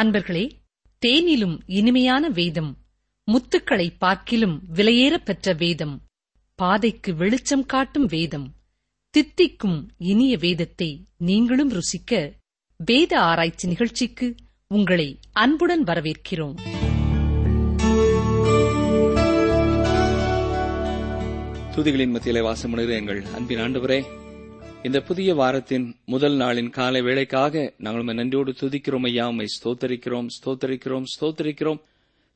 அன்பர்களே தேனிலும் இனிமையான வேதம் முத்துக்களை பார்க்கிலும் விலையேற பெற்ற வேதம் பாதைக்கு வெளிச்சம் காட்டும் வேதம் தித்திக்கும் இனிய வேதத்தை நீங்களும் ருசிக்க வேத ஆராய்ச்சி நிகழ்ச்சிக்கு உங்களை அன்புடன் வரவேற்கிறோம். துதிகளின் மத்தியிலே வாசமுடுகிற எங்கள் அன்பின் ஆண்டவரே இந்த புதிய வாரத்தின் முதல் நாளின் காலை வேளைக்காக நாங்கள் உம்மை நன்றியோடு துதிக்கிறோம் ஐயா உம்மை ஸ்தோத்தரிக்கிறோம் ஸ்தோத்தரிக்கிறோம் ஸ்தோத்தரிக்கிறோம்.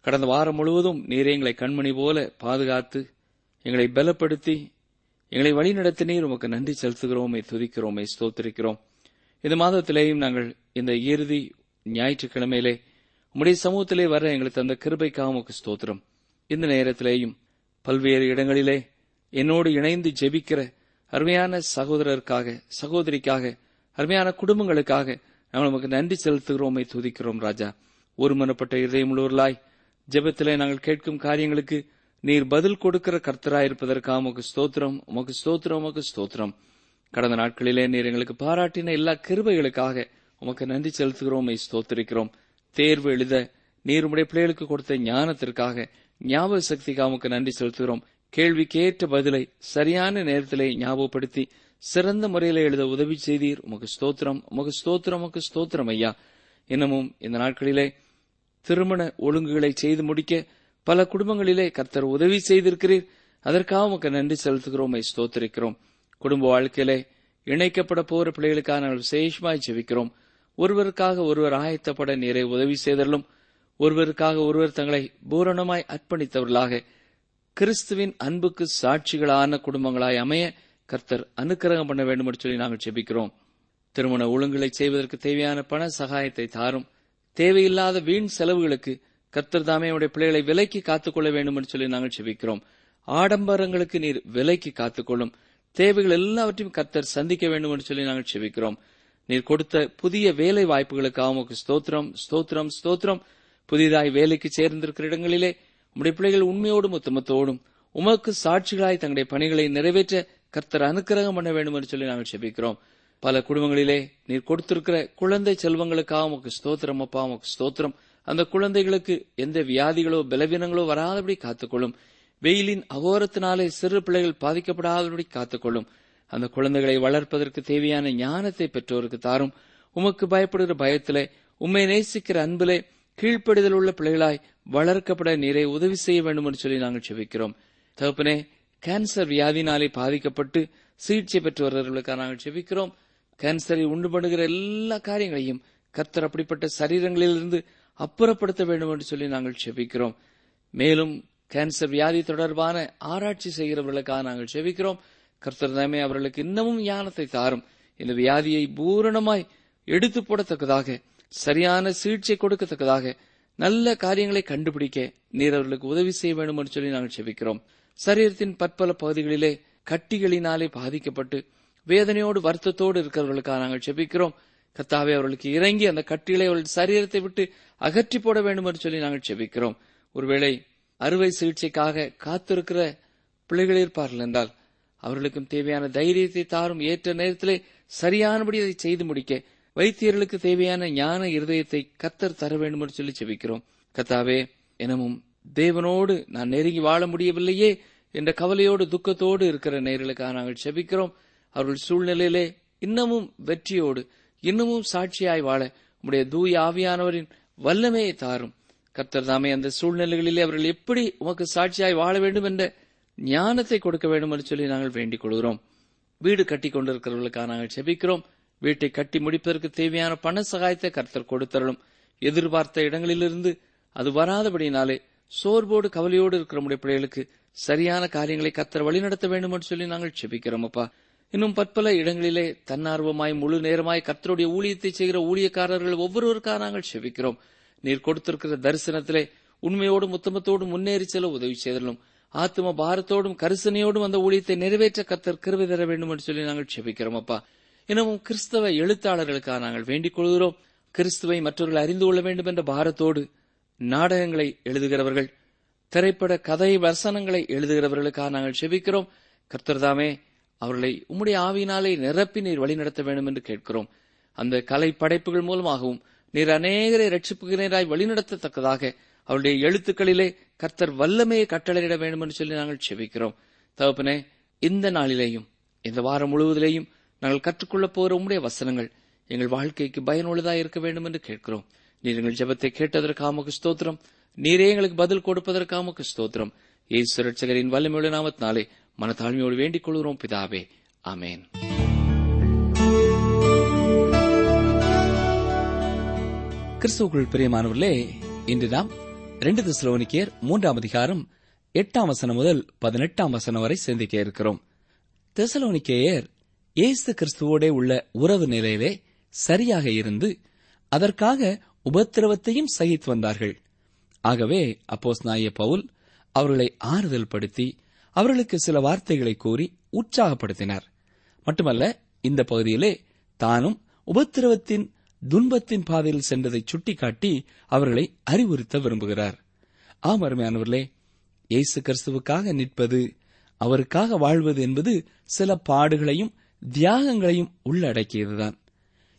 கடந்த வாரம் முழுவதும் நீரே எங்களை கண்மணி போல பாதுகாத்து எங்களை பலப்படுத்தி எங்களை வழிநடத்தினீர் உமக்கு நன்றி செலுத்துகிறோமே துதிக்கிறோமே ஸ்தோத்தரிக்கிறோம். இந்த மாதத்திலேயும் நாங்கள் இந்த இறுதி ஞாயிற்றுக்கிழமையிலே உம்முடைய சமூகத்திலே வர எங்களுக்கு தந்த கிருபைக்காக உமக்கு ஸ்தோத்திரம். இந்த நேரத்திலேயும் பல்வேறு இடங்களிலே என்னோடு இணைந்து ஜெபிக்கிற அருமையான சகோதரருக்காக சகோதரிக்காக அருமையான குடும்பங்களுக்காக நாங்கள் உமக்கு நன்றி செலுத்துகிறோமை துதிக்கிறோம் ராஜா. ஒருமனப்பட்ட இதயமுள்ளவர்களாய் ஜெபத்திலே நாங்கள் கேட்கும் காரியங்களுக்கு நீர் பதில் கொடுக்கிற கர்த்தராயிருப்பதற்காக உமக்கு ஸ்தோத்திரம் உமக்கு ஸ்தோத்திரம் உமக்கு ஸ்தோத்திரம். கடந்த நாட்களிலே நீர் எங்களுக்கு பாராட்டின எல்லா கிருபைகளுக்காக உமக்கு நன்றி செலுத்துகிறோம் ஸ்தோத்திரிக்கிறோம். தேர்வு எழுத நீர் உடைய பிள்ளைகளுக்கு கொடுத்த ஞானத்திற்காக ஞாபக சக்திக்காக உமக்கு நன்றி செலுத்துகிறோம். கேள்விக்கு ஏற்ற பதிலை சரியான நேரத்திலே ஞாபகப்படுத்தி சிறந்த முறையில் எழுத உதவி செய்தீர். உமக்கு ஸ்தோத்திரம். உமக்கு ஸ்தோத்திரம். உமக்கு ஸ்தோத்திரம் ஐயா. இன்னமும் இந்த நாட்களிலே திருமண ஒழுங்குகளை செய்து முடிக்க பல குடும்பங்களிலே கர்த்தர் உதவி செய்திருக்கிறீர். அதற்காக உமக்கு நன்றி செலுத்துகிறோம். உம்மை ஸ்தோத்திரிக்கிறோம். குடும்ப வாழ்க்கையிலே இணைக்கப்பட போற பிள்ளைகளுக்காக நாங்கள் விசேஷமாய் ஜெபிக்கிறோம். ஒருவருக்காக ஒருவர் ஆயத்தப்பட நீரை உதவி செய்தலும் ஒருவருக்காக ஒருவர் தங்களை பூரணமாய் அர்ப்பணித்தவர்களாக கிறிஸ்துவின் அன்புக்கு சாட்சிகளான குடும்பங்களாய் அமைய கர்த்தர் அனுக்கிரகம் பண்ண வேண்டும் என்று சொல்லி நாங்கள் செபிக்கிறோம் திருமண ஒழுங்குகளை செய்வதற்கு தேவையான பண சகாயத்தை தாரும். தேவையில்லாத வீண் செலவுகளுக்கு கர்த்தர் தாமே உடைய பிள்ளைகளை விலைக்கு காத்துக்கொள்ள வேண்டும் என்று சொல்லி நாங்கள் செபிக்கிறோம் ஆடம்பரங்களுக்கு நீர் விலைக்கு காத்துக்கொள்ளும். தேவைகள் எல்லாவற்றையும் கர்த்தர் சந்திக்க வேண்டும் என்று சொல்லி நாங்கள் செபிக்கிறோம் நீர் கொடுத்த புதிய வேலை வாய்ப்புகளுக்காக உமக்கு ஸ்தோத்திரம் ஸ்தோத்திரம் ஸ்தோத்திரம். புதிதாய் வேலைக்கு சேர்ந்திருக்கிற இடங்களிலே உம்முடைய பிள்ளைகள் உண்மையோடும் உத்தமத்தோடும் உமக்கு சாட்சிகளாய் தங்களுடைய பணிகளை நிறைவேற்ற கர்த்தர் அனுக்கிரகம் பண்ண வேண்டும் என்று சொல்லி நாங்கள் செபிக்கிறோம் பல குடும்பங்களிலே நீர் கொடுத்திருக்கிற குழந்தை செல்வங்களுக்காக உமக்கு ஸ்தோத்திரம் அப்பா உமக்கு ஸ்தோத்திரம். அந்த குழந்தைகளுக்கு எந்த வியாதிகளோ பலவீனங்களோ வராதபடி காத்துக்கொள்ளும். வெயிலின் அகோரத்தினாலே சிறு பிள்ளைகள் பாதிக்கப்படாதபடி காத்துக்கொள்ளும். அந்த குழந்தைகளை வளர்ப்பதற்கு தேவையான ஞானத்தை பெற்றோருக்கு தாரும். உமக்கு பயப்படுகிற பயத்திலே உம்மை நேசிக்கிற அன்பிலே கீழ்ப்படிதல் உள்ள பிள்ளைகளாய் வளர்க்கப்பட நீரை உதவி செய்ய வேண்டும் என்று சொல்லி நாங்கள் செபிக்கிறோம். தகப்பனே கேன்சர் வியாதினாலே பாதிக்கப்பட்டு சிகிச்சை பெற்று வருவர்களுக்காக நாங்கள் செபிக்கிறோம். கேன்சரை உண்டு பண்ணுகிற எல்லா காரியங்களையும் கர்த்தர் அப்படிப்பட்ட சரீரங்களிலிருந்து அப்புறப்படுத்த வேண்டும் என்று சொல்லி நாங்கள் செபிக்கிறோம். மேலும் கேன்சர் வியாதி தொடர்பான ஆராய்ச்சி செய்கிறவர்களுக்காக நாங்கள் செபிக்கிறோம். கர்த்தர் தாமே அவர்களுக்கு இன்னமும் ஞானத்தை தாரும். இந்த வியாதியை பூரணமாய் எடுத்து போடத்தக்கதாக சரியான சிகிச்சை கொடுக்கத்தக்கதாக நல்ல காரியங்களை கண்டுபிடிக்க நீர் அவர்களுக்கு உதவி செய்ய வேண்டும் என்று சொல்லி நாங்கள் செபிக்கிறோம். சரீரத்தின் பற்பல பகுதிகளிலே கட்டிகளினாலே பாதிக்கப்பட்டு வேதனையோடு வருத்தத்தோடு இருக்கிறவர்களுக்காக நாங்கள் செபிக்கிறோம். கத்தாவே அவர்களுக்கு இறங்கி அந்த கட்டிகளை அவர்கள் சரீரத்தை விட்டு அகற்றி போட வேண்டும் என்று சொல்லி நாங்கள் செபிக்கிறோம். ஒருவேளை அறுவை சிகிச்சைக்காக காத்திருக்கிற பிள்ளைகள் இருப்பார்கள் என்றால் அவர்களுக்கும் தேவையான தைரியத்தை தாரும் ஏற்ற நேரத்திலே சரியானபடி அதை செய்து முடிக்க வைத்தியர்களுக்கு தேவையான ஞான இருதயத்தை கத்தர் தர வேண்டும் என்று சொல்லி செபிக்கிறோம். கத்தாவே எனமும் தேவனோடு நான் நெருங்கி வாழ முடியவில்லையே என்ற கவலையோடு துக்கத்தோடு இருக்கிற நேர்களுக்காக நாங்கள் செபிக்கிறோம். அவர்கள் சூழ்நிலையிலே இன்னமும் வெற்றியோடு இன்னமும் சாட்சியாய் வாழ உடைய தூய ஆவியானவரின் வல்லமையை தாரும். கர்த்தர் தாமே அந்த சூழ்நிலைகளிலே அவர்கள் எப்படி உமக்கு சாட்சியாய் வாழ வேண்டும் என்ற ஞானத்தை கொடுக்க வேண்டும் என்று சொல்லி நாங்கள் வேண்டிக் கொள்கிறோம். வீடு கட்டி கொண்டிருக்கிறவர்களுக்காக நாங்கள் செபிக்கிறோம். வீட்டை கட்டி முடிப்பதற்கு தேவையான பண சகாயத்தை கர்த்தர் கொடுத்தரலும் எதிர்பார்த்த இடங்களிலிருந்து அது வராதபடினாலே சோர்வோடு கவலையோடு இருக்கிற நம்முடைய பிள்ளைகளுக்கு சரியான காரியங்களை கத்தர் வழிநடத்த வேண்டும் என்று சொல்லி நாங்கள் செபிக்கிறோம் அப்பா. இன்னும் பற்பல இடங்களிலே தன்னார்வமாய் முழு நேரமாய் கத்தருடைய ஊழியத்தை செய்கிற ஊழியக்காரர்கள் ஒவ்வொருவருக்காக நாங்கள் செபிக்கிறோம். நீர் கொடுத்திருக்கிற தரிசனத்திலே உண்மையோடும் உத்தமத்தோடும் முன்னேறி செல்ல உதவி செய்தலும் ஆத்ம பாரத்தோடும் கரிசனையோடும் அந்த ஊழியத்தை நிறைவேற்ற கத்தர் கிருபை தர வேண்டும் என்று சொல்லி நாங்கள் செபிக்கிறோம் அப்பா. எனவும் கிறிஸ்தவ எழுத்தாளர்களுக்காக நாங்கள் வேண்டிக் கொள்கிறோம். கிறிஸ்துவை மற்றவர்கள் அறிந்து கொள்ள வேண்டும் என்ற பாரத்தோடு நாடகங்களை எழுதுகிறவர்கள் திரைப்பட கதை வசனங்களை எழுதுகிறவர்களுக்காக நாங்கள் செபிக்கிறோம். கர்த்தர்தாமே அவர்களை உம்முடைய ஆவியினாலே நிரப்பி நீர் வழிநடத்த வேண்டும் என்று கேட்கிறோம். அந்த கலை படைப்புகள் மூலமாகவும் நீர் அநேகரை ரட்சிப்புகிறீராய் வழிநடத்தத்தக்கதாக அவருடைய எழுத்துக்களிலே கர்த்தர் வல்லமையை கட்டளையிட வேண்டும் என்று சொல்லி நாங்கள் செபிக்கிறோம். தகப்பனே இந்த நாளிலேயும் இந்த வாரம் முழுவதிலேயும் நாங்கள் கற்றுக்கொள்ளப் போகிற உம்முடைய வசனங்கள் எங்கள் வாழ்க்கைக்கு பயனுள்ளதாக இருக்க வேண்டும் என்று கேட்கிறோம். நீர் எங்கள் ஜெபத்தை கேட்டதற்காக ஸ்தோத்திரம். நீரே எங்களுக்கு பதில் கொடுப்பதற்காக ஸ்தோத்திரம். இயேசு ரட்சகரின் வல்லமையுள்ள நாமத்தினாலே மனத்தாழ்மையோடு வேண்டிக் கொள்கிறோம் பிதாவே. அமேன் கிறிஸ்துவுக்குள் பிரியமானவர்களே இன்று நாம் ரெண்டு திசுலோனிக்கேர் மூன்றாம் அதிகாரம் எட்டாம் வசனம் முதல் பதினெட்டாம் வசனம் வரை சிந்திக்க இருக்கிறோம். தெசலோனிக்கேயர் இயேசு கிறிஸ்துவோடே உள்ள உறவு நிலையிலே சரியாக இருந்து அதற்காக உபத்திரவத்தையும் சகித்து வந்தார்கள். ஆகவே அப்போஸ் நாய பவுல் அவர்களை ஆறுதல் படுத்தி அவர்களுக்கு சில வார்த்தைகளை கூறி உற்சாகப்படுத்தினார். மட்டுமல்ல இந்த பகுதியிலே தானும் உபத்திரவத்தின் துன்பத்தின் பாதையில் சென்றதை சுட்டிக்காட்டி அவர்களை அறிவுறுத்த விரும்புகிறார். ஆம் அருமையானவர்களே இயேசு கிறிஸ்துவுக்காக நிற்பது அவருக்காக வாழ்வது என்பது சில பாடுகளையும் தியாகங்களையும் உள்ளடக்கியதுதான்.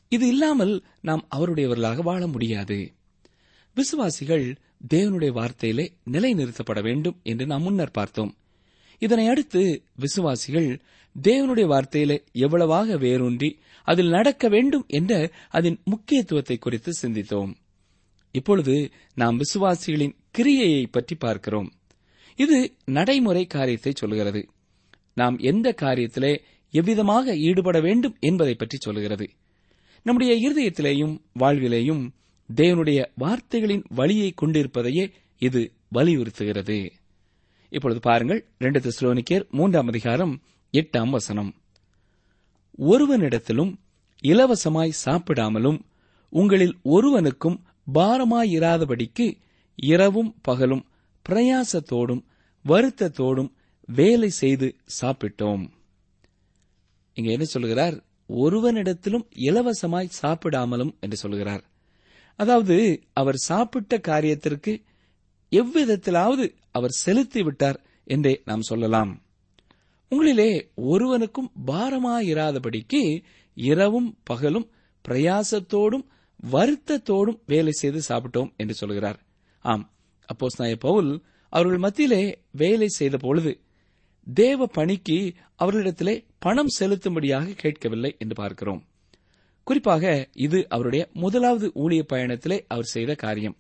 இது இல்லாமல் நாம் அவருடையவர்களாக வாழ முடியாது. விசுவாசிகள் தேவனுடைய வார்த்தையிலே நிலைநிறுத்தப்பட வேண்டும் என்று நாம் முன்னர் பார்த்தோம். இதனை அடுத்து விசுவாசிகள் தேவனுடைய வார்த்தையிலே எவ்வளவாக வேரூன்றி அதில் நடக்க வேண்டும் என்ற அதன் முக்கியத்துவத்தை குறித்து சிந்தித்தோம். இப்பொழுது நாம் விசுவாசிகளின் கிரியையை பற்றி பார்க்கிறோம். இது நடைமுறை காரியத்தை சொல்கிறது. நாம் எந்த காரியத்திலே எவ்விதமாக ஈடுபட வேண்டும் என்பதை பற்றி சொல்கிறது நம்முடைய இருதயத்திலேயும் வாழ்விலேயும் தேவனுடைய வார்த்தைகளின் வழியை கொண்டிருப்பதையே இது வலியுறுத்துகிறது. இப்பொழுது பாருங்கள் ரெண்டு திஸ்லோனிக்கேர் மூன்றாம் அதிகாரம் எட்டாம் வசனம். ஒருவனிடத்திலும் இலவசமாய் சாப்பிடாமலும் உங்களில் ஒருவனுக்கும் பாரமாயிராதபடிக்கு இரவும் பகலும் பிரயாசத்தோடும் வருத்தத்தோடும் வேலை செய்து சாப்பிட்டோம். இங்க என்ன சொல்கிறார் ஒருவனிடத்திலும் இலவசமாய் சாப்பிடாமலும் என்று சொல்கிறார் அதாவது அவர் சாப்பிட்ட காரியத்திற்கு எவ்விதத்திலாவது அவர் செலுத்தி விட்டார் என்றே நாம் சொல்லலாம். உங்களிலே ஒருவனுக்கும் பாரமாயிராதபடிக்கு இரவும் பகலும் பிரயாசத்தோடும் வருத்தத்தோடும் வேலை செய்து சாப்பிட்டோம் என்று சொல்கிறார் ஆம் அப்போஸ் நாய பவுல் அவர்கள் மத்தியிலே வேலை செய்த பொழுது தேவ பணிக்கு அவர்களிடத்திலே பணம் செலுத்தும்படியாக கேட்கவில்லை என்று பார்க்கிறோம். குறிப்பாக இது அவருடைய முதலாவது ஊழிய பயணத்திலே அவர் செய்த காரியம்.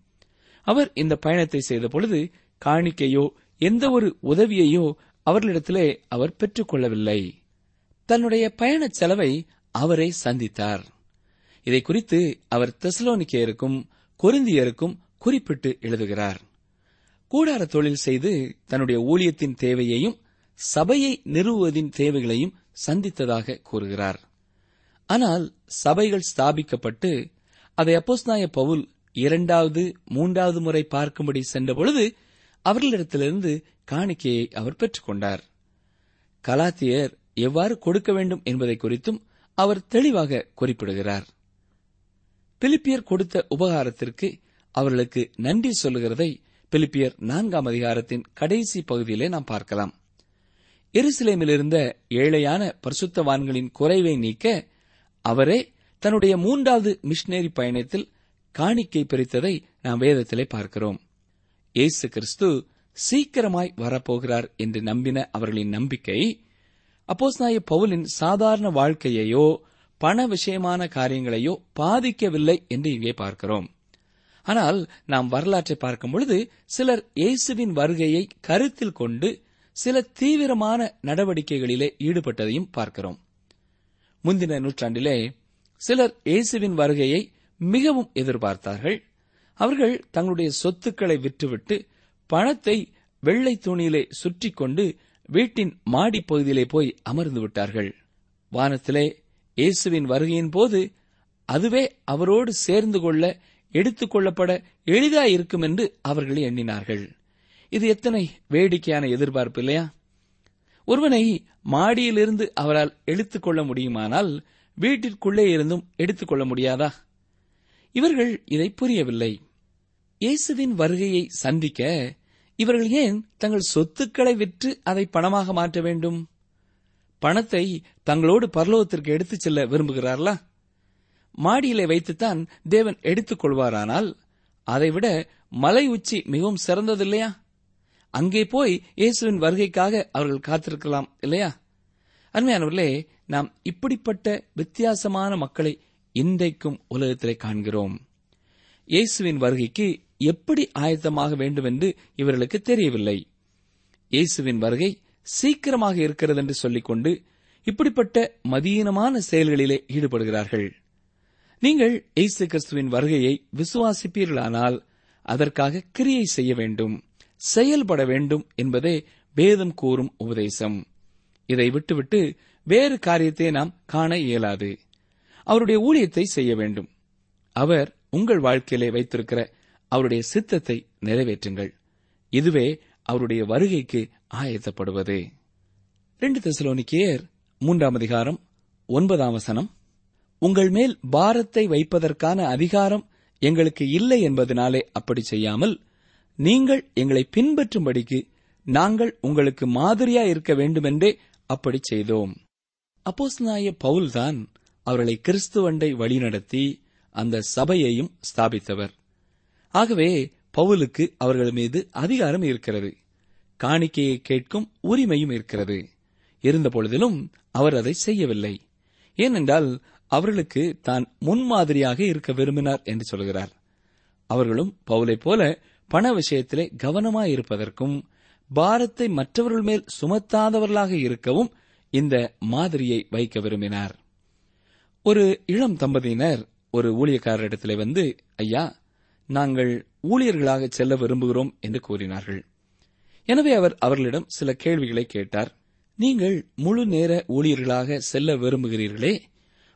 அவர் இந்த பயணத்தை செய்த பொழுது காணிக்கையோ எந்த ஒரு உதவியையோ அவர்களிடத்திலே அவர் பெற்றுக் கொள்ளவில்லை தன்னுடைய பயணச் செலவை அவரை சந்தித்தார். இதை குறித்து அவர் தெசலோனிக்கேயருக்கும் கொருந்தியருக்கும் குறிப்பிட்டு எழுதுகிறார். கூடார தொழில் செய்து தன்னுடைய ஊழியத்தின் தேவையையும் சபையை நிறுவுவதின் தேவைகளையும் சந்தித்ததாக கூறுகிறார். ஆனால் சபைகள் ஸ்தாபிக்கப்பட்டு அதை அப்போஸ்நாய பவுல் இரண்டாவது மூன்றாவது முறை பார்க்கும்படி சென்றபொழுது அவர்களிடத்திலிருந்து காணிக்கையை அவர் பெற்றுக்கொண்டார் கலாத்தியர் எவ்வாறு கொடுக்க வேண்டும் என்பதை குறித்தும் அவர் தெளிவாக குறிப்பிடுகிறார். பிலிப்பியர் கொடுத்த உபகாரத்திற்கு அவர்களுக்கு நன்றி சொல்லுகிறதை பிலிப்பியர் நான்காம் அதிகாரத்தின் கடைசி பகுதியிலே நாம் பார்க்கலாம். எருசலேமிலிருந்த ஏழையான பரிசுத்தவான்களின் குறைவை நீக்க அவரே தன்னுடைய மூன்றாவது மிஷினரி பயணத்தில் காணிக்கை பிரித்ததை நாம் வேதத்திலே பார்க்கிறோம். இயேசு கிறிஸ்து சீக்கிரமாய் வரப்போகிறார் என்று நம்பின அவர்களின் நம்பிக்கை அப்போஸ்நாய பவுலின் சாதாரண வாழ்க்கையையோ பண விஷயமான காரியங்களையோ பாதிக்கவில்லை என்று இங்கே பார்க்கிறோம். ஆனால் நாம் வரலாற்றை பார்க்கும் பொழுது சிலர் இயேசுவின் வருகையை கருத்தில் கொண்டு சில தீவிரமான நடவடிக்கைகளிலே ஈடுபட்டதையும் பார்க்கிறோம். முந்தின நூற்றாண்டிலே சிலர் இயேசுவின் வருகையை மிகவும் எதிர்பார்த்தார்கள். அவர்கள் தங்களுடைய சொத்துக்களை விற்றுவிட்டு பணத்தை வெள்ளை துணியிலே சுற்றி கொண்டு வீட்டின் மாடி பகுதியிலே போய் அமர்ந்து விட்டார்கள். வானத்திலே இயேசுவின் வருகையின் போது அதுவே அவரோடு சேர்ந்து கொள்ள எடுத்துக் கொள்ளப்பட எளிதாயிருக்கும் என்று அவர்கள் எண்ணினார்கள். இது எத்தனை வேடிக்கையான எதிர்பார்ப்பு இல்லையா? ஒருவனை மாடியிலிருந்து அவரால் எடுத்துக் கொள்ள முடியுமானால் வீட்டிற்குள்ளே இருந்தும் எடுத்துக் கொள்ள முடியாதா? இவர்கள் இதை புரியவில்லை. இயேசுவின் வருகையை சந்திக்க இவர்கள் ஏன் தங்கள் சொத்துக்களை விற்று அதை பணமாக மாற்ற வேண்டும்? பணத்தை தங்களோடு பரலோகத்திற்கு எடுத்துச் செல்ல விரும்புகிறார்களா? மாடியிலே வைத்துத்தான் தேவன் எடுத்துக் கொள்வாரானால் அதைவிட மலை உச்சி மிகவும் சிறந்ததில்லையா அங்கே போய் இயேசுவின் வருகைக்காக அவர்கள் காத்திருக்கலாம் இல்லையா? அருமையானவர்களே நாம் இப்படிப்பட்ட வித்தியாசமான மக்களை இன்றைக்கும் உலகத்திலே காண்கிறோம். இயேசுவின் வருகைக்கு எப்படி ஆயத்தமாக வேண்டும் என்று இவர்களுக்கு தெரியவில்லை. இயேசுவின் வருகை சீக்கிரமாக இருக்கிறது என்று சொல்லிக்கொண்டு இப்படிப்பட்ட மதீனமான செயல்களிலே ஈடுபடுகிறார்கள். நீங்கள் இயேசு கிறிஸ்துவின் வருகையை விசுவாசிப்பீர்களானால் அதற்காக கிரியை செய்ய வேண்டும். செயல்பட வேண்டும் என்பதே வேதம் கூறும் உபதேசம். இதை விட்டுவிட்டு வேறு காரியத்தை நாம் காண இயலாது. அவருடைய ஊழியத்தை செய்ய வேண்டும். அவர் உங்கள் வாழ்க்கையிலே வைத்திருக்கிற அவருடைய சித்தத்தை நிறைவேற்றுங்கள். இதுவே அவருடைய வருகைக்கு ஆயத்தப்படுவது. ரெண்டு தெசலோனிக்கேயர் மூன்றாம் அதிகாரம் ஒன்பதாம் வசனம். உங்கள் மேல் பாரத்தை வைப்பதற்கான அதிகாரம் எங்களுக்கு இல்லை என்பதனாலே அப்படி செய்யாமல் நீங்கள் எங்களை பின்பற்றும்படிக்கு நாங்கள் உங்களுக்கு மாதிரியா இருக்க வேண்டுமென்றே அப்படி செய்தோம். அப்போஸ்தலனாகிய பவுல்தான் அவர்களை கிறிஸ்துவண்டை வழிநடத்தி அந்த சபையையும் ஸ்தாபித்தவர். ஆகவே பவுலுக்கு அவர்கள் மீது அதிகாரம் இருக்கிறது. காணிக்கையை கேட்கும் உரிமையும் இருக்கிறது. இருந்தபொழுதிலும் அவர் அதை செய்யவில்லை. ஏனென்றால் அவர்களுக்கு தான் முன்மாதிரியாக இருக்க விரும்பினார் என்று சொல்கிறார். அவர்களும் பவுலைப் போல பண விஷயத்திலே கவனமாயிருப்பதற்கும் பாரத்தை மற்றவர்கள் மேல் சுமத்தாதவர்களாக இருக்கவும் இந்த மாதிரியை வைக்க விரும்பினார். ஒரு இளம் தம்பதியினர் ஒரு ஊழியக்காரரிடத்திலே வந்து ஐயா நாங்கள் ஊழியர்களாக செல்ல விரும்புகிறோம் என்று கூறினார்கள். எனவே அவர் அவர்களிடம் சில கேள்விகளை கேட்டார். நீங்கள் முழு நேர ஊழியர்களாக செல்ல விரும்புகிறீர்களே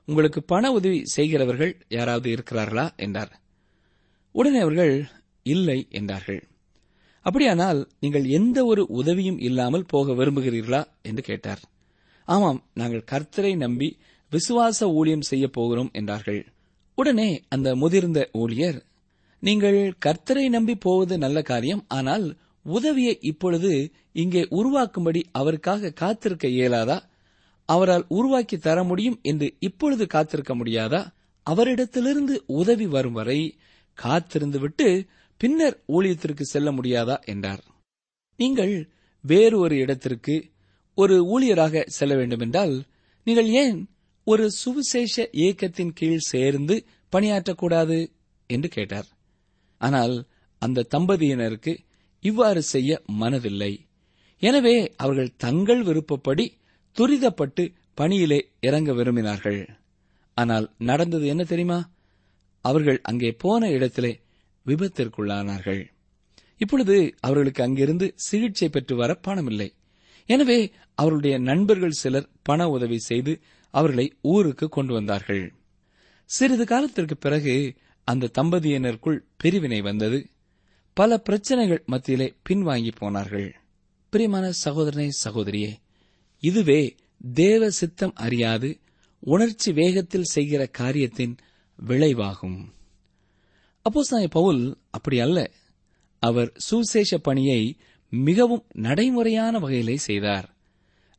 உங்களுக்கு பண உதவி செய்கிறவர்கள் யாராவது இருக்கிறார்களா? என்றார். உடனே அவர்கள் இல்லை என்றார்கள். அப்படியானால் நீங்கள் எந்த ஒரு உதவியும் இல்லாமல் போக விரும்புகிறீர்களா? என்று கேட்டார். ஆமாம் நாங்கள் கர்த்தரை நம்பி விசுவாச ஊழியம் செய்ய போகிறோம் என்றார்கள். உடனே அந்த முதிர்ந்த ஊழியர் நீங்கள் கர்த்தரை நம்பி போவது நல்ல காரியம் ஆனால் உதவியை இப்பொழுது இங்கே உருவாக்கும்படி அவருக்காக காத்திருக்க இயலாதா? அவரால் உருவாக்கி தர முடியும் என்று இப்பொழுது காத்திருக்க முடியாதா? அவரிடத்திலிருந்து உதவி வரும் வரை காத்திருந்து விட்டு பின்னர் ஊழியத்திற்கு செல்ல முடியாதா என்றார். நீங்கள் வேறு ஒரு இடத்திற்கு ஒரு ஊழியராக செல்ல வேண்டுமென்றால் நீங்கள் ஏன் ஒரு சுவிசேஷ இயக்கத்தின் கீழ் சேர்ந்து பணியாற்றக்கூடாது என்று கேட்டார். ஆனால் அந்த தம்பதியினருக்கு இவ்வாறு செய்ய மனதில்லை. எனவே அவர்கள் தங்கள் விருப்பப்படி துரிதப்பட்டு பணியிலே இறங்க விரும்பினார்கள். ஆனால் நடந்தது என்ன தெரியுமா? அவர்கள் அங்கே போன இடத்திலே விபத்திற்குள்ளானார்கள். இப்பொழுது அவர்களுக்கு அங்கிருந்து சிகிச்சை பெற்று வர பணமில்லை. எனவே அவருடைய நண்பர்கள் சிலர் பண உதவி செய்து அவர்களை ஊருக்கு கொண்டு வந்தார்கள். சிறிது காலத்திற்கு பிறகு அந்த தம்பதியினருக்குள் பிரிவினை வந்தது. பல பிரச்சனைகள் மத்தியிலே பின்வாங்கி போனார்கள். பிரியமான சகோதரனே சகோதரியே இதுவே தேவ சித்தம் அறியாது உணர்ச்சி வேகத்தில் செய்கிற காரியத்தின் விளைவாகும். அப்போஸ்தலனாகிய பவுல் அப்படி அல்ல. அவர் சுசேஷ பணியை மிகவும் நடைமுறையான வகையிலே செய்தார்.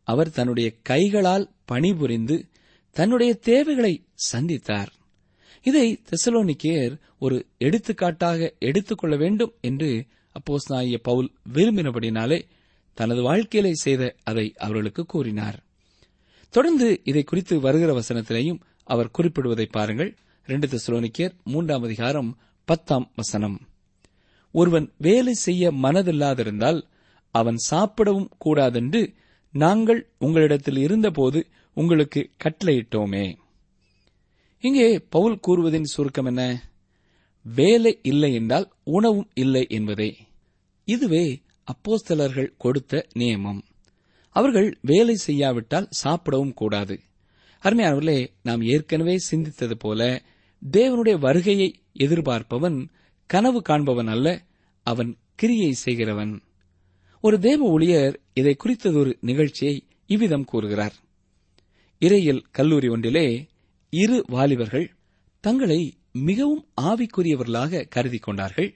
அவர் தன்னுடைய கைகளால் பணிபுரிந்து தன்னுடைய தேவைகளை சந்தித்தார். இதை தெசலோனிக்கேர் ஒரு எடுத்துக்காட்டாக எடுத்துக்கொள்ள வேண்டும் என்று அப்போஸ் நாய பவுல் விரும்பினபடினாலே தனது வாழ்க்கையிலே செய்த அதை அவர்களுக்கு கூறினார். தொடர்ந்து இதை குறித்து வருகிற வசனத்திலேயும் அவர் குறிப்பிடுவதை பாருங்கள். ரெண்டு தெசலோனிக்கேர் மூன்றாம் அதிகாரம் பத்தாம் வசனம். ஒருவன் வேலை செய்ய மனதில்லாதிருந்தால் அவன் சாப்பிடவும் கூடாதென்று நாங்கள் உங்களிடத்தில் இருந்தபோது உங்களுக்கு கட்டளையிட்டோமே. இங்கே பவுல் கூறுவதின் சுருக்கம் என்ன? வேலை இல்லை என்றால் உணவும் இல்லை என்பதே. இதுவே அப்போஸ்தலர்கள் கொடுத்த நியமம். அவர்கள் வேலை செய்யாவிட்டால் சாப்பிடவும் கூடாது. அருமையானவர்களே நாம் ஏற்கனவே சிந்தித்தது போல தேவனுடைய வருகையை எதிர்பார்ப்பவன் கனவு காண்பவன் அல்ல அவன் கிரியை செய்கிறவன். ஒரு தேவ ஊழியர் இதை குறித்ததொரு நிகழ்ச்சியை இவ்விதம் கூறுகிறார். இறையில் கல்லூரி ஒன்றிலே இரு வாலிபர்கள் தங்களை மிகவும் ஆவிக்குரியவர்களாக கருதி கொண்டார்கள்.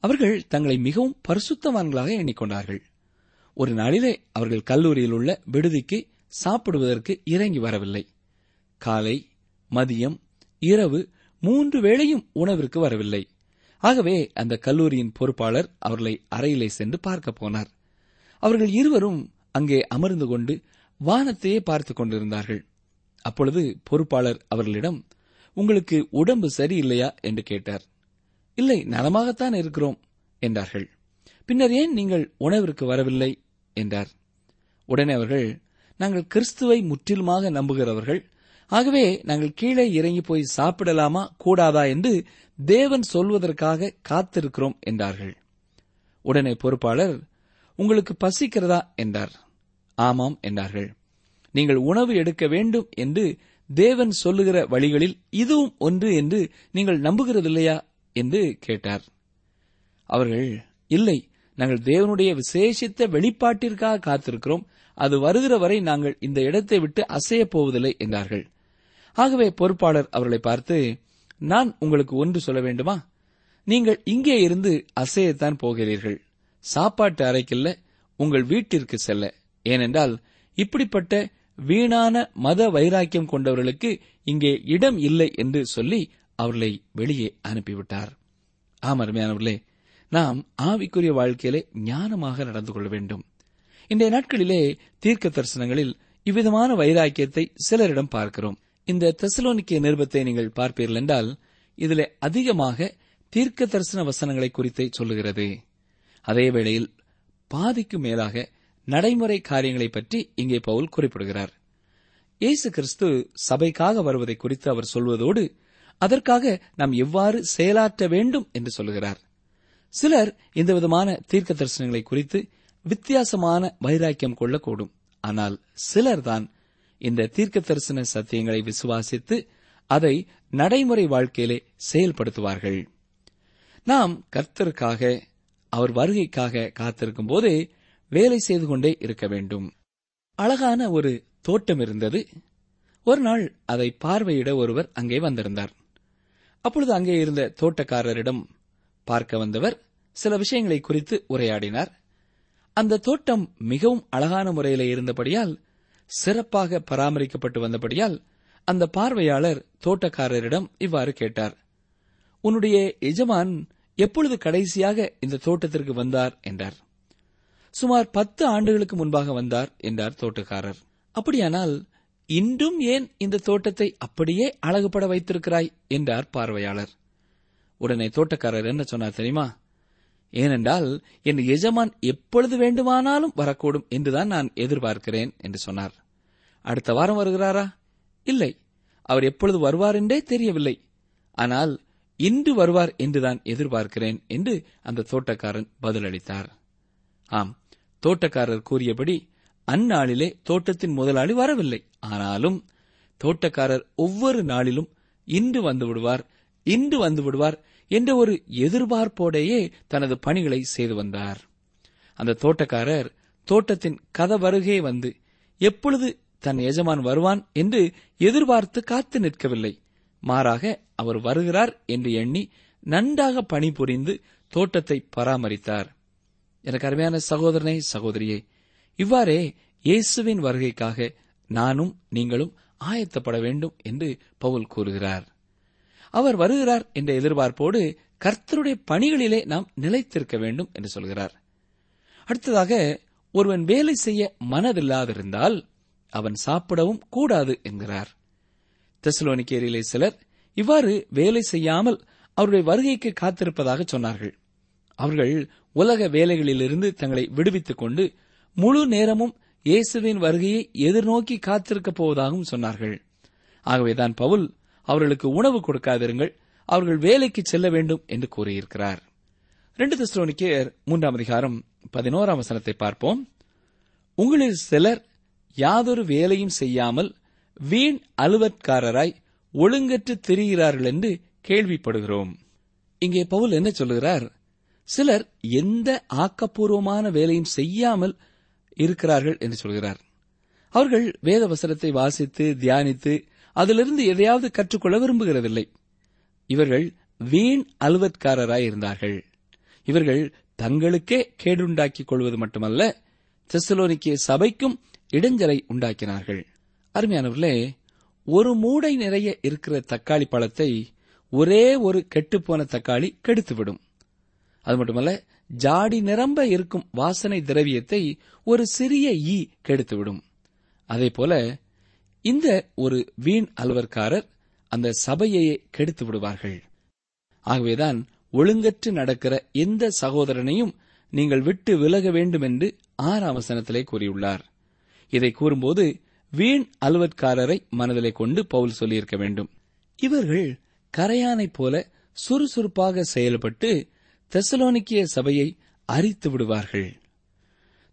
அவர்கள் தங்களை மிகவும் பரிசுத்தவான்களாக எண்ணிக்கொண்டார்கள். ஒரு நாளிலே அவர்கள் கல்லூரியில் உள்ள விடுதிக்கு சாப்பிடுவதற்கு இறங்கி வரவில்லை. காலை மதியம் இரவு மூன்று வேளையும் உணவிற்கு வரவில்லை. ஆகவே அந்த கல்லூரியின் பொறுப்பாளர் அவர்களை அறையிலே சென்று பார்க்க போனார். அவர்கள் இருவரும் அங்கே அமர்ந்து கொண்டு வானத்தையே பார்த்துக் கொண்டிருந்தார்கள். அப்பொழுது பொறுப்பாளர் அவர்களிடம் உங்களுக்கு உடம்பு சரியில்லையா? என்று கேட்டார். இல்லை நலமாகத்தான் இருக்கிறோம் என்றார்கள். பின்னர் ஏன் நீங்கள் உணவிற்கு வரவில்லை? என்றார். உடனே அவர்கள் நாங்கள் கிறிஸ்துவை முற்றிலுமாக நம்புகிறவர்கள் ஆகவே நாங்கள் கீழே இறங்கி போய் சாப்பிடலாமா? கூடாதா என்று தேவன் சொல்வதற்காக காத்திருக்கிறோம் என்றார்கள். உடனே பொறுப்பாளர் உங்களுக்கு பசிக்கிறதா? என்றார். ஆமாம் என்றார்கள். நீங்கள் உணவு எடுக்க வேண்டும் என்று தேவன் சொல்லுகிற வழிகளில் இதுவும் ஒன்று என்று நீங்கள் நம்புகிறதில்லையா? என்று கேட்டார். அவர்கள் இல்லை நாங்கள் தேவனுடைய விசேஷித்த வெளிப்பாட்டிற்காக காத்திருக்கிறோம். அது வருகிற வரை நாங்கள் இந்த இடத்தை விட்டு அசையப் போவதில்லை என்றார்கள். ஆகவே பொறுப்பாளர் அவர்களை பார்த்து நான் உங்களுக்கு ஒன்று சொல்ல வேண்டுமா? நீங்கள் இங்கே இருந்து அசையத்தான் போகிறீர்கள். சாப்பாட்டு அறைக்கில்ல உங்கள் வீட்டிற்கு செல்ல. ஏனென்றால் இப்படிப்பட்ட வீணான மத வைராக்கியம் கொண்டவர்களுக்கு இங்கே இடம் இல்லை என்று சொல்லி அவர்களை வெளியே அனுப்பிவிட்டார். ஆம் அருமையானவர்களே நாம் ஆவிக்குரிய வாழ்க்கையிலே ஞானமாக நடந்து கொள்ள வேண்டும். இன்றைய நாட்களிலே தீர்க்க தரிசனங்களில் இவ்விதமான வைராக்கியத்தை சிலரிடம் பார்க்கிறோம். இந்த தெசலோனிக்கிய நிருபத்தை நீங்கள் பார்ப்பீர்கள் என்றால் இதில் அதிகமாக தீர்க்க தரிசன வசனங்களை குறித்தே சொல்லுகிறது. அதே வேளையில் பாதிக்கு மேலாக நடைமுறை காரியங்களை பற்றி இங்கே பவுல் குறிப்பிடுகிறார். இயேசு கிறிஸ்து சபைக்காக வருவதை குறித்து அவர் சொல்வதோடு அதற்காக நாம் எவ்வாறு செயலாற்ற வேண்டும் என்று சொல்லுகிறார். சிலர் இந்த விதமான தீர்க்க தரிசனங்களை குறித்து வித்தியாசமான வைராக்கியம் கொள்ளக்கூடும். ஆனால் சிலர்தான் இந்த தீர்க்க தரிசன சத்தியங்களை விசுவாசித்து அதை நடைமுறை வாழ்க்கையிலே செயல்படுத்துவார்கள். நாம் கர்த்தருக்காக அவர் வருகைக்காக காத்திருக்கும் போதே வேலை செய்து கொண்டே இருக்க வேண்டும். அழகான ஒரு தோட்டம் இருந்தது. ஒரு நாள் அதை பார்வையிட ஒருவர் அங்கே வந்திருந்தார். அப்பொழுது அங்கே இருந்த தோட்டக்காரரிடம் பார்க்க வந்தவர் சில விஷயங்களை குறித்து உரையாடினார். அந்த தோட்டம் மிகவும் அழகான முறையில் இருந்தபடியால் சிறப்பாக பராமரிக்கப்பட்டு வந்தபடியால் அந்த பார்வையாளர் தோட்டக்காரரிடம் இவ்வாறு கேட்டார். உன்னுடைய எஜமான் எப்பொழுது கடைசியாக இந்த தோட்டத்திற்கு வந்தார்? என்றார். சுமார் பத்து ஆண்டுகளுக்கு முன்பாக வந்தார் என்றார் தோட்டக்காரர். அப்படியானால் இன்றும் ஏன் இந்த தோட்டத்தை அப்படியே அழகுபட வைத்திருக்கிறாய்? என்றார் பார்வையாளர். உடனே தோட்டக்காரர் என்ன சொன்னார் தெரியுமா? ஏனென்றால் என் எஜமான் எப்பொழுது வேண்டுமானாலும் வரக்கூடும் என்றுதான் நான் எதிர்பார்க்கிறேன் என்று சொன்னார். அடுத்த வாரம் வருகிறாரா? இல்லை. அவர் எப்பொழுது வருவார் என்றே தெரியவில்லை. ஆனால் இன்று வருவார் என்றுதான் எதிர்பார்க்கிறேன் என்று அந்த தோட்டக்காரன் பதிலளித்தார். ஆம் தோட்டக்காரர் கூறியபடி அந்நாளிலே தோட்டத்தின் முதலாளி வரவில்லை. ஆனாலும் தோட்டக்காரர் ஒவ்வொரு நாளிலும் இன்று வந்து விடுவார் இன்று வந்து விடுவார் என்ற ஒரு எதிர்பார்ப்போடையே தனது பணிகளை செய்து வந்தார். அந்த தோட்டக்காரர் தோட்டத்தின் கதவருகே வந்து எப்பொழுது தன் எஜமான் வருவான் என்று எதிர்பார்த்து காத்து நிற்கவில்லை. மாறாக அவர் வருகிறார் என்று எண்ணி நன்றாக பணிபுரிந்து தோட்டத்தை பராமரித்தார். எனக்கு அருமையான சகோதரனே சகோதரியே இவ்வாறே இயேசுவின் வருகைக்காக நானும் நீங்களும் ஆயத்தப்பட வேண்டும் என்று பவுல் கூறுகிறார். அவர் வருகிறார் என்ற எதிர்பார்ப்போடு கர்த்தருடைய பணிகளிலே நாம் நிலைத்திருக்க வேண்டும் என்று சொல்கிறார். அடுத்ததாக ஒருவன் வேலை செய்ய மனதில்லாதிருந்தால் அவன் சாப்பிடவும் கூடாது என்கிறார். தெசலோனிக்கேரியிலே சிலர் இவ்வாறு வேலை செய்யாமல் அவருடைய வருகைக்கு காத்திருப்பதாக சொன்னார்கள். அவர்கள் உலக வேலைகளிலிருந்து தங்களை விடுவித்துக் கொண்டு முழு நேரமும் இயேசுவின் வருகையை எதிர்நோக்கி காத்திருக்கப் போவதாகவும் சொன்னார்கள். ஆகவேதான் பவுல் அவர்களுக்கு உணவு கொடுக்காதிருங்கள் அவர்கள் வேலைக்கு செல்ல வேண்டும் என்று கூறியிருக்கிறார். ரெண்டு தெஸ்லோனிக்கேயர் மூன்றாம் அதிகாரம் பதினோராம் வசனத்தை பார்ப்போம். உங்களில் சிலர் யாதொரு வேலையும் செய்யாமல் வீண் அலுவற்காரராய் ஒழுங்கற்று திரிகிறார்கள் என்று கேள்விப்படுகிறோம். இங்கே பவுல் என்ன சொல்லுகிறார்? சிலர் எந்த ஆக்கப்பூர்வமான வேலையும் செய்யாமல் இருக்கிறார்கள் என்று சொல்கிறார். அவர்கள் வேத வசனத்தை வாசித்து தியானித்து அதிலிருந்து எதையாவது கற்றுக்கொள்ள விரும்புகிறதில்லை. இவர்கள் வீண் அலுவற்காரராய் இருந்தார்கள் இவர்கள் தங்களுக்கே கேடுண்டாக்கிக் கொள்வது மட்டுமல்ல தெசலோனிக்கே சபைக்கும் இடைஞ்சலை உண்டாக்கினார்கள். அருமையானவர்களே ஒரு மூடை நிறைய இருக்கிற தக்காளி பழத்தை ஒரே ஒரு கெட்டுப்போன தக்காளி கெடுத்துவிடும். அது மட்டுமல்ல ஜாடி நிரம்ப இருக்கும் வாசனை திரவியத்தை ஒரு சிறிய ஈ கெடுத்துவிடும். அதேபோல இந்த ஒரு வீண் அலுவற்காரர் அந்த சபையையே கெடுத்து விடுவார்கள். ஆகவேதான் ஒழுங்கற்று நடக்கிற எந்த சகோதரனையும் நீங்கள் விட்டு விலக வேண்டும் என்று ஆறாம் வசனத்திலே கூறியுள்ளார். இதை கூறும்போது வீண் அலுவற்காரரை மனதிலே கொண்டு பவுல் சொல்லியிருக்க வேண்டும். இவர்கள் கரையானைப் போல சுறுசுறுப்பாக செயல்பட்டு தெசலோனிக்கிய சபையை அரித்து விடுவார்கள்.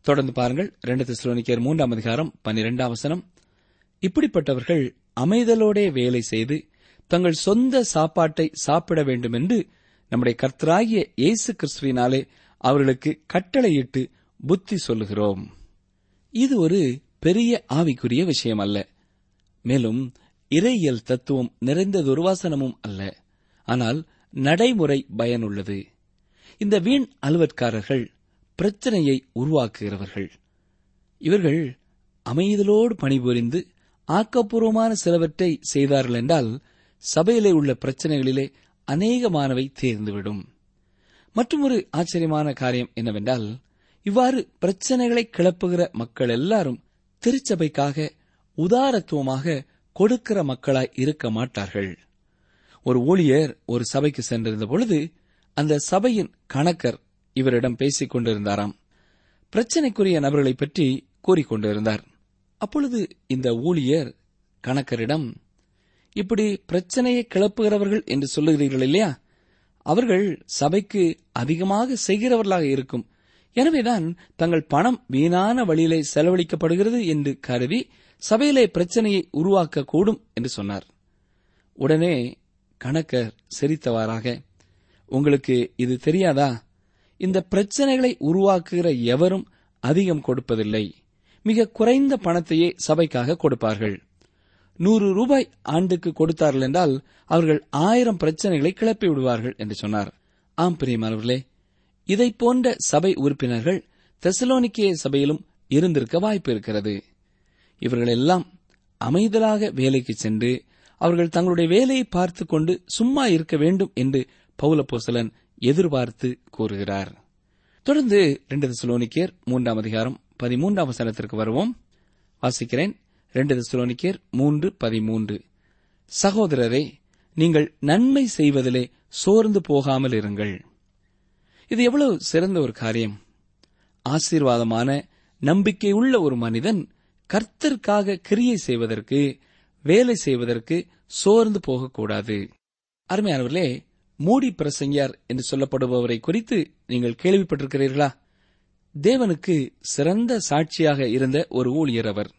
தொடர்ந்து பாருங்கள் இரண்டு தெசலோனிக்கியர் மூன்றாம் அதிகாரம் பன்னிரெண்டாம் வசனம். இப்படிப்பட்டவர்கள் அமைதலோடே வேலை செய்து தங்கள் சொந்த சாப்பாட்டை சாப்பிட வேண்டும் என்று நம்முடைய கர்த்தராகிய இயேசு கிறிஸ்துவினாலே அவர்களுக்கு கட்டளையிட்டு புத்தி சொல்லுகிறோம். இது ஒரு பெரிய ஆவிக்குரிய விஷயம் அல்ல. மேலும் இறையியல் தத்துவம் நிறைந்த துர்வாசனமும் அல்ல. ஆனால் நடைமுறை பயனுள்ளது. இந்த வீண் அலுவற்காரர்கள் பிரச்சனையை உருவாக்குகிறவர்கள். இவர்கள் அமைதலோடு பணிபுரிந்து ஆக்கப்பூர்வமான சிலவற்றை செய்தார்கள் என்றால் சபையிலே உள்ள பிரச்சனைகளிலே அநேகமானவை தேர்ந்துவிடும். மற்றொரு ஆச்சரியமான காரியம் என்னவென்றால் இவ்வாறு பிரச்சனைகளை கிளப்புகிற மக்கள் எல்லாரும் திருச்சபைக்காக உதாரத்துவமாக கொடுக்கிற மக்களாய் இருக்க மாட்டார்கள். ஒரு ஊழியர் ஒரு சபைக்கு சென்றிருந்த பொழுது அந்த சபையின் கணக்கர் இவரிடம் பேசிக் கொண்டிருந்தாராம் பிரச்சனைக்குரிய நபர்களை பற்றி கூறிக்கொண்டிருந்தார். அப்பொழுது இந்த ஊழியர் கணக்கரிடம் இப்படி பிரச்சனையை கிளப்புகிறவர்கள் என்று சொல்லுகிறீர்கள் இல்லையா? அவர்கள் சபைக்கு அதிகமாக செய்கிறவர்களாக இருக்கும். எனவேதான் தங்கள் பணம் வீணான வழியிலே செலவழிக்கப்படுகிறது என்று கருதி சபையிலே பிரச்சனையை உருவாக்க கூடும் என்று சொன்னார். உடனே கணக்கர் சிரித்தவாறாக உங்களுக்கு இது தெரியாதா? இந்த பிரச்சனைகளை உருவாக்குகிற எவரும் அதிகம் கொடுப்பதில்லை. மிக குறைந்த பணத்தையே சபைக்காக கொடுப்பார்கள். நூறு ரூபாய் ஆண்டுக்கு கொடுத்தார்கள் என்றால் அவர்கள் ஆயிரம் பிரச்சனைகளை கிளப்பி விடுவார்கள் என்று சொன்னார். ஆம் பிரியமானவர்களே இதை போன்ற சபை உறுப்பினர்கள் தெசலோனிக்கே சபையிலும் இருந்திருக்க வாய்ப்பு இருக்கிறது. இவர்களெல்லாம் அமைதலாக வேலைக்கு சென்று அவர்கள் தங்களுடைய வேலையை பார்த்துக் கொண்டு சும்மா இருக்க வேண்டும் என்று பௌலப்போசலன் எதிர்பார்த்து கூறுகிறார். தொடர்ந்து இரண்டு தெசலோனிக்கேர் மூன்றாம் அதிகாரம் பதிமூன்றாம் வசனத்திற்கு வருவோம். வாசிக்கிறேன். ரெண்டு தெசலோனிக்கேர் மூன்று பதிமூன்று. சகோதரரே நீங்கள் நன்மை செய்வதிலே சோர்ந்து போகாமல் இருங்கள். இது எவ்வளவு சிறந்த ஒரு காரியம். ஆசீர்வாதமான நம்பிக்கை உள்ள ஒரு மனிதன் கர்த்தருக்காக கிரியை செய்வதற்கு வேலை செய்வதற்கு சோர்ந்து போகக்கூடாது. அருமையானவர்களே மூடி பிரசங்கியார் என்று சொல்லப்படுபவரை குறித்து நீங்கள் கேள்விப்பட்டிருக்கிறீர்களா? தேவனுக்கு சிறந்த சாட்சியாக இருந்த ஒரு ஊழியர் அவர்.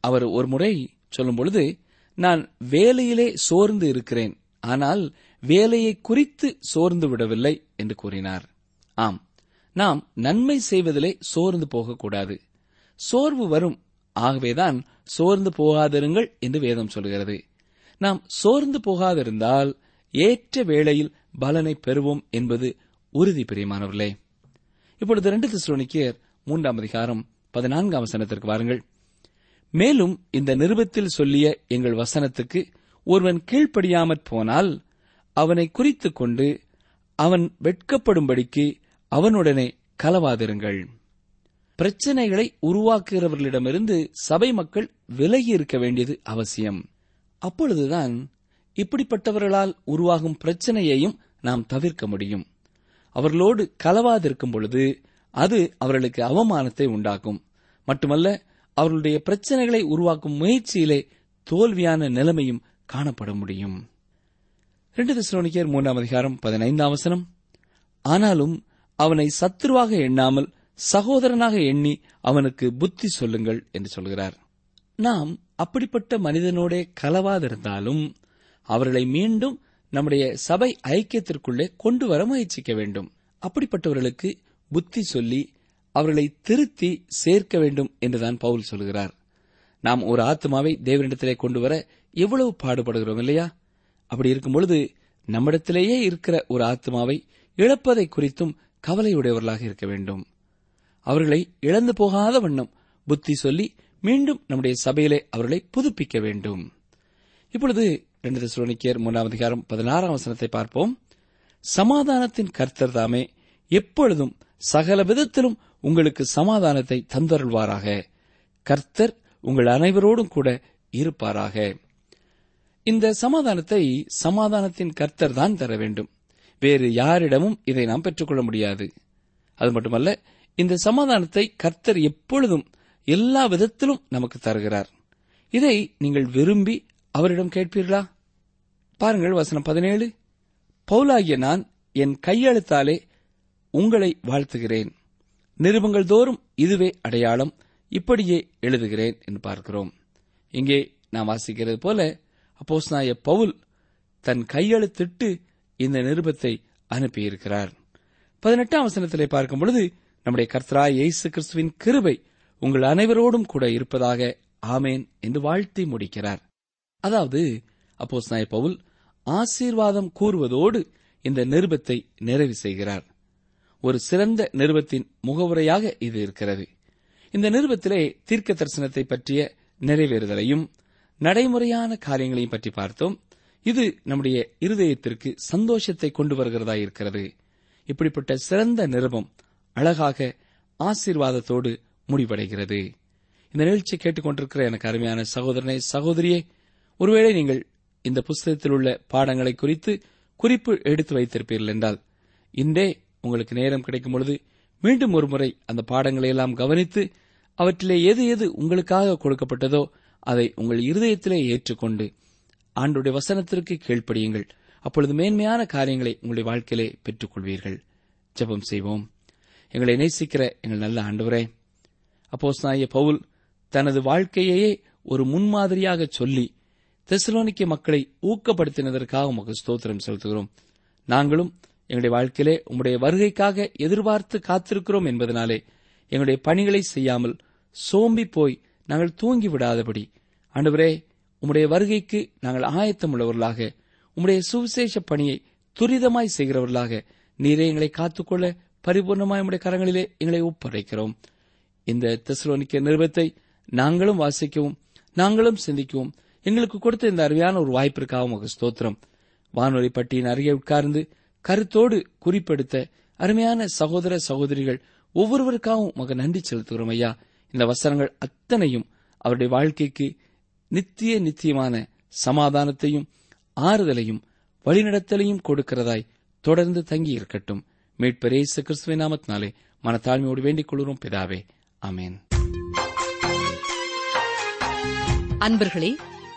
அவர் ஒரு முறை சொல்லும் பொழுது நான் வேலையிலே சோர்ந்து இருக்கிறேன் ஆனால் வேலையை குறித்து சோர்ந்து விடவில்லை என்று கூறினார். ஆம் நாம் நன்மை செய்வதிலே சோர்ந்து போகக்கூடாது. சோர்வு வரும் ஆகவேதான் சோர்ந்து போகாதிருங்கள் என்று வேதம் சொல்கிறது நாம் சோர்ந்து போகாதிருந்தால் ஏற்ற வேளையில் பலனை பெறுவோம் என்பது உறுதி பிரியமானவர்களே. இப்பொழுது ரெண்டு திசுவனிக்கியர் மூன்றாம் அதிகாரம் பதினான்காம் வசனத்திற்கு வாருங்கள். மேலும் இந்த நிருபத்தில் சொல்லிய எங்கள் வசனத்துக்கு ஒருவன் கீழ்ப்படியாமற் போனால் அவனை குறித்துக் கொண்டு அவன் வெட்கப்படும்படிக்கு அவனுடனே கலவாதிருங்கள். பிரச்சனைகளை உருவாக்குகிறவர்களிடமிருந்து சபை மக்கள் விலகி இருக்க வேண்டியது அவசியம். அப்பொழுதுதான் இப்படிப்பட்டவர்களால் உருவாகும் பிரச்சனையையும் நாம் தவிர்க்க முடியும். அவர்களோடு கலவாதிருக்கும் பொழுது அது அவர்களுக்கு அவமானத்தை உண்டாக்கும். மட்டுமல்ல அவர்களுடைய பிரச்சனைகளை உருவாக்கும் முயற்சியிலே தோல்வியான நிலைமையும் காணப்பட முடியும். இரண்டு திசுரோனிக்கர் மூன்றாம் அதிகாரம் பதினைந்தாம் அவசரம் ஆனாலும் அவனை சத்துருவாக எண்ணாமல் சகோதரனாக எண்ணி அவனுக்கு புத்தி சொல்லுங்கள் என்று சொல்கிறார். நாம் அப்படிப்பட்ட மனிதனோடே கலவாதிருந்தாலும் அவர்களை மீண்டும் நம்முடைய சபை ஐக்கியத்திற்குள்ளே கொண்டு வர முயற்சிக்க வேண்டும். அப்படிப்பட்டவர்களுக்கு புத்தி சொல்லி அவர்களை திருத்தி சேர்க்க வேண்டும் என்றுதான் பவுல் சொல்கிறார். நாம் ஒரு ஆத்மாவை தேவனிடத்திலே கொண்டு வர எவ்வளவு பாடுபடுகிறோம் இல்லையா? அப்படி இருக்கும் பொழுது நம்மிடத்திலேயே இருக்கிற ஒரு ஆத்மாவை இழப்பதை குறித்தும் கவலையுடையவர்களாக இருக்க வேண்டும். அவர்களை இழந்து போகாத வண்ணம் புத்தி சொல்லி மீண்டும் நம்முடைய சபையிலே அவர்களை புதுப்பிக்க வேண்டும். இப்பொழுது ரெண்டு தெசலோனிக்கேயர் மூன்றாம் அதிகாரம் பதினாறாம் வசனத்தை பார்ப்போம். சமாதானத்தின் கர்த்தர் தாமே எப்பொழுதும் சகல விதத்திலும் உங்களுக்கு சமாதானத்தை தந்தருள்வாராக. கர்த்தர் உங்கள் அனைவரோடும் கூட இருப்பாராக. இந்த சமாதானத்தை சமாதானத்தின் கர்த்தர் தான் தர வேண்டும். வேறு யாரிடமும் இதை நாம் பெற்றுக்கொள்ள முடியாது. அது மட்டுமல்ல இந்த சமாதானத்தை கர்த்தர் எப்பொழுதும் எல்லா விதத்திலும் நமக்கு தருகிறார். இதை நீங்கள் விரும்பி அவரிடம் கேட்பீர்களா? பாருங்கள் வசனம் பதினேழு. பவுலாகிய நான் என் கையெழுத்தாலே உங்களை வாழ்த்துகிறேன். நிருபங்கள் தோறும் இதுவே அடையாளம். இப்படியே எழுதுகிறேன் என்று பார்க்கிறோம். இங்கே நாம் வாசிக்கிறது போல அப்போஸ்நாய பவுல் தன் கையெழுத்திட்டு இந்த நிருபத்தை அனுப்பியிருக்கிறார். பதினெட்டாம் வசனத்திலே பார்க்கும் பொழுது நம்முடைய கர்த்தராய் இயேசு கிறிஸ்துவின் கிருபை உங்கள் அனைவரோடும் கூட இருப்பதாக ஆமேன் என்று வாழ்த்தி முடிக்கிறார். அதாவது அப்போ பவுல் ஆசீர்வாதம் கூறுவதோடு இந்த நிருபத்தை நிறைவு செய்கிறார். ஒரு சிறந்த நிருபத்தின் முகவுரையாக இது இருக்கிறது. இந்த நிருபத்திலே தீர்க்க தரிசனத்தை பற்றிய நிறைவேறுதலையும் நடைமுறையான காரியங்களையும் பற்றி பார்த்தோம். இது நம்முடைய இருதயத்திற்கு சந்தோஷத்தை கொண்டு வருகிறதா இருக்கிறது. இப்படிப்பட்ட சிறந்த நிருபம் அழகாக ஆசீர்வாதத்தோடு முடிவடைகிறது. இந்த நிகழ்ச்சி கேட்டுக்கொண்டிருக்கிற எனக்கு அருமையான சகோதரனை சகோதரியே ஒருவேளை நீங்கள் இந்த புஸ்தகத்தில் உள்ள பாடங்களை குறித்து குறிப்பு எடுத்து வைத்திருப்பீர்கள் என்றால் இன்றே உங்களுக்கு நேரம் கிடைக்கும் பொழுது மீண்டும் ஒருமுறை அந்த பாடங்களை எல்லாம் கவனித்து அவற்றிலே எது எது உங்களுக்காக கொடுக்கப்பட்டதோ அதை உங்கள் இருதயத்திலே ஏற்றுக்கொண்டு ஆண்டுடைய வசனத்திற்கு கீழ்ப்படியுங்கள். அப்பொழுது மேன்மையான காரியங்களை உங்களுடைய வாழ்க்கையிலே பெற்றுக் கொள்வீர்கள் ஜெபம் செய்வோம். எங்களை நேசிக்கிற எங்கள் நல்ல ஆண்டவரே அப்போஸ் பவுல் தனது வாழ்க்கையையே ஒரு முன்மாதிரியாக சொல்லி தெசலோனிக்க மக்களை ஊக்கப்படுத்தினதற்காக உமக்கு ஸ்தோத்திரம் செலுத்துகிறோம். நாங்களும் எங்களுடைய வாழ்க்கையிலே உம்முடைய வருகைக்காக எதிர்பார்த்து காத்திருக்கிறோம் என்பதனாலே எங்களுடைய பணிகளை செய்யாமல் சோம்பி போய் நாங்கள் தூங்கி விடாதபடி. ஆண்டவரே உம்முடைய வருகைக்கு நாங்கள் ஆயத்தம் உள்ளவர்களாக உம்முடைய சுவிசேஷ பணியை துரிதமாய் செய்கிறவர்களாக நீரே எங்களை காத்துக்கொள்ள பரிபூர்ணமாய் உடைய கரங்களிலே எங்களை ஒப்படைக்கிறோம். இந்த தெசலோனிக்க நிருபத்தை நாங்களும் வாசிக்கவும் நாங்களும் சிந்திக்கவும் எங்களுக்கு கொடுத்த இந்த அருமையான ஒரு வாய்ப்பிற்காக உமக்கு ஸ்தோத்திரம். வானொலி பட்டியின் அருகே உட்கார்ந்து கருத்தோடு குறிப்பெடுத்த அருமையான சகோதர சகோதரிகள் ஒவ்வொருவருக்காகவும் உமக்கு நன்றி செலுத்துகிறோம் ஐயா. இந்த வசனங்கள் அத்தனையும் அவருடைய வாழ்க்கைக்கு நித்திய நித்தியமான சமாதானத்தையும் ஆறுதலையும் வழிநடத்தலையும் கொடுக்கிறதாய் தொடர்ந்து தங்கி இருக்கட்டும். மீட்பரேசு கிறிஸ்துவ நாமத்தினாலே மனத்தாழ்மையோடு வேண்டிக் கொள்கிறோம். பிதாவே அமேன் அன்பர்களே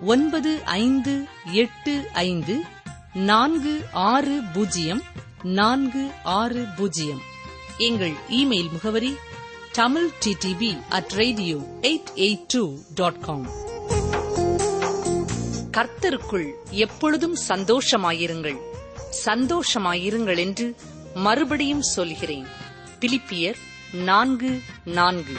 ஒன்பது ஐந்து எட்டு ஐந்து நான்கு ஆறு பூஜ்ஜியம் நான்கு ஆறு பூஜ்ஜியம். எங்கள் இமெயில் முகவரி Tamil TDV at radio eight eight two dot com. கர்த்தருக்குள் எப்பொழுதும் சந்தோஷமாயிருங்கள். சந்தோஷமாயிருங்கள் என்று மறுபடியும் சொல்கிறேன். பிலிப்பியர் நான்கு நான்கு.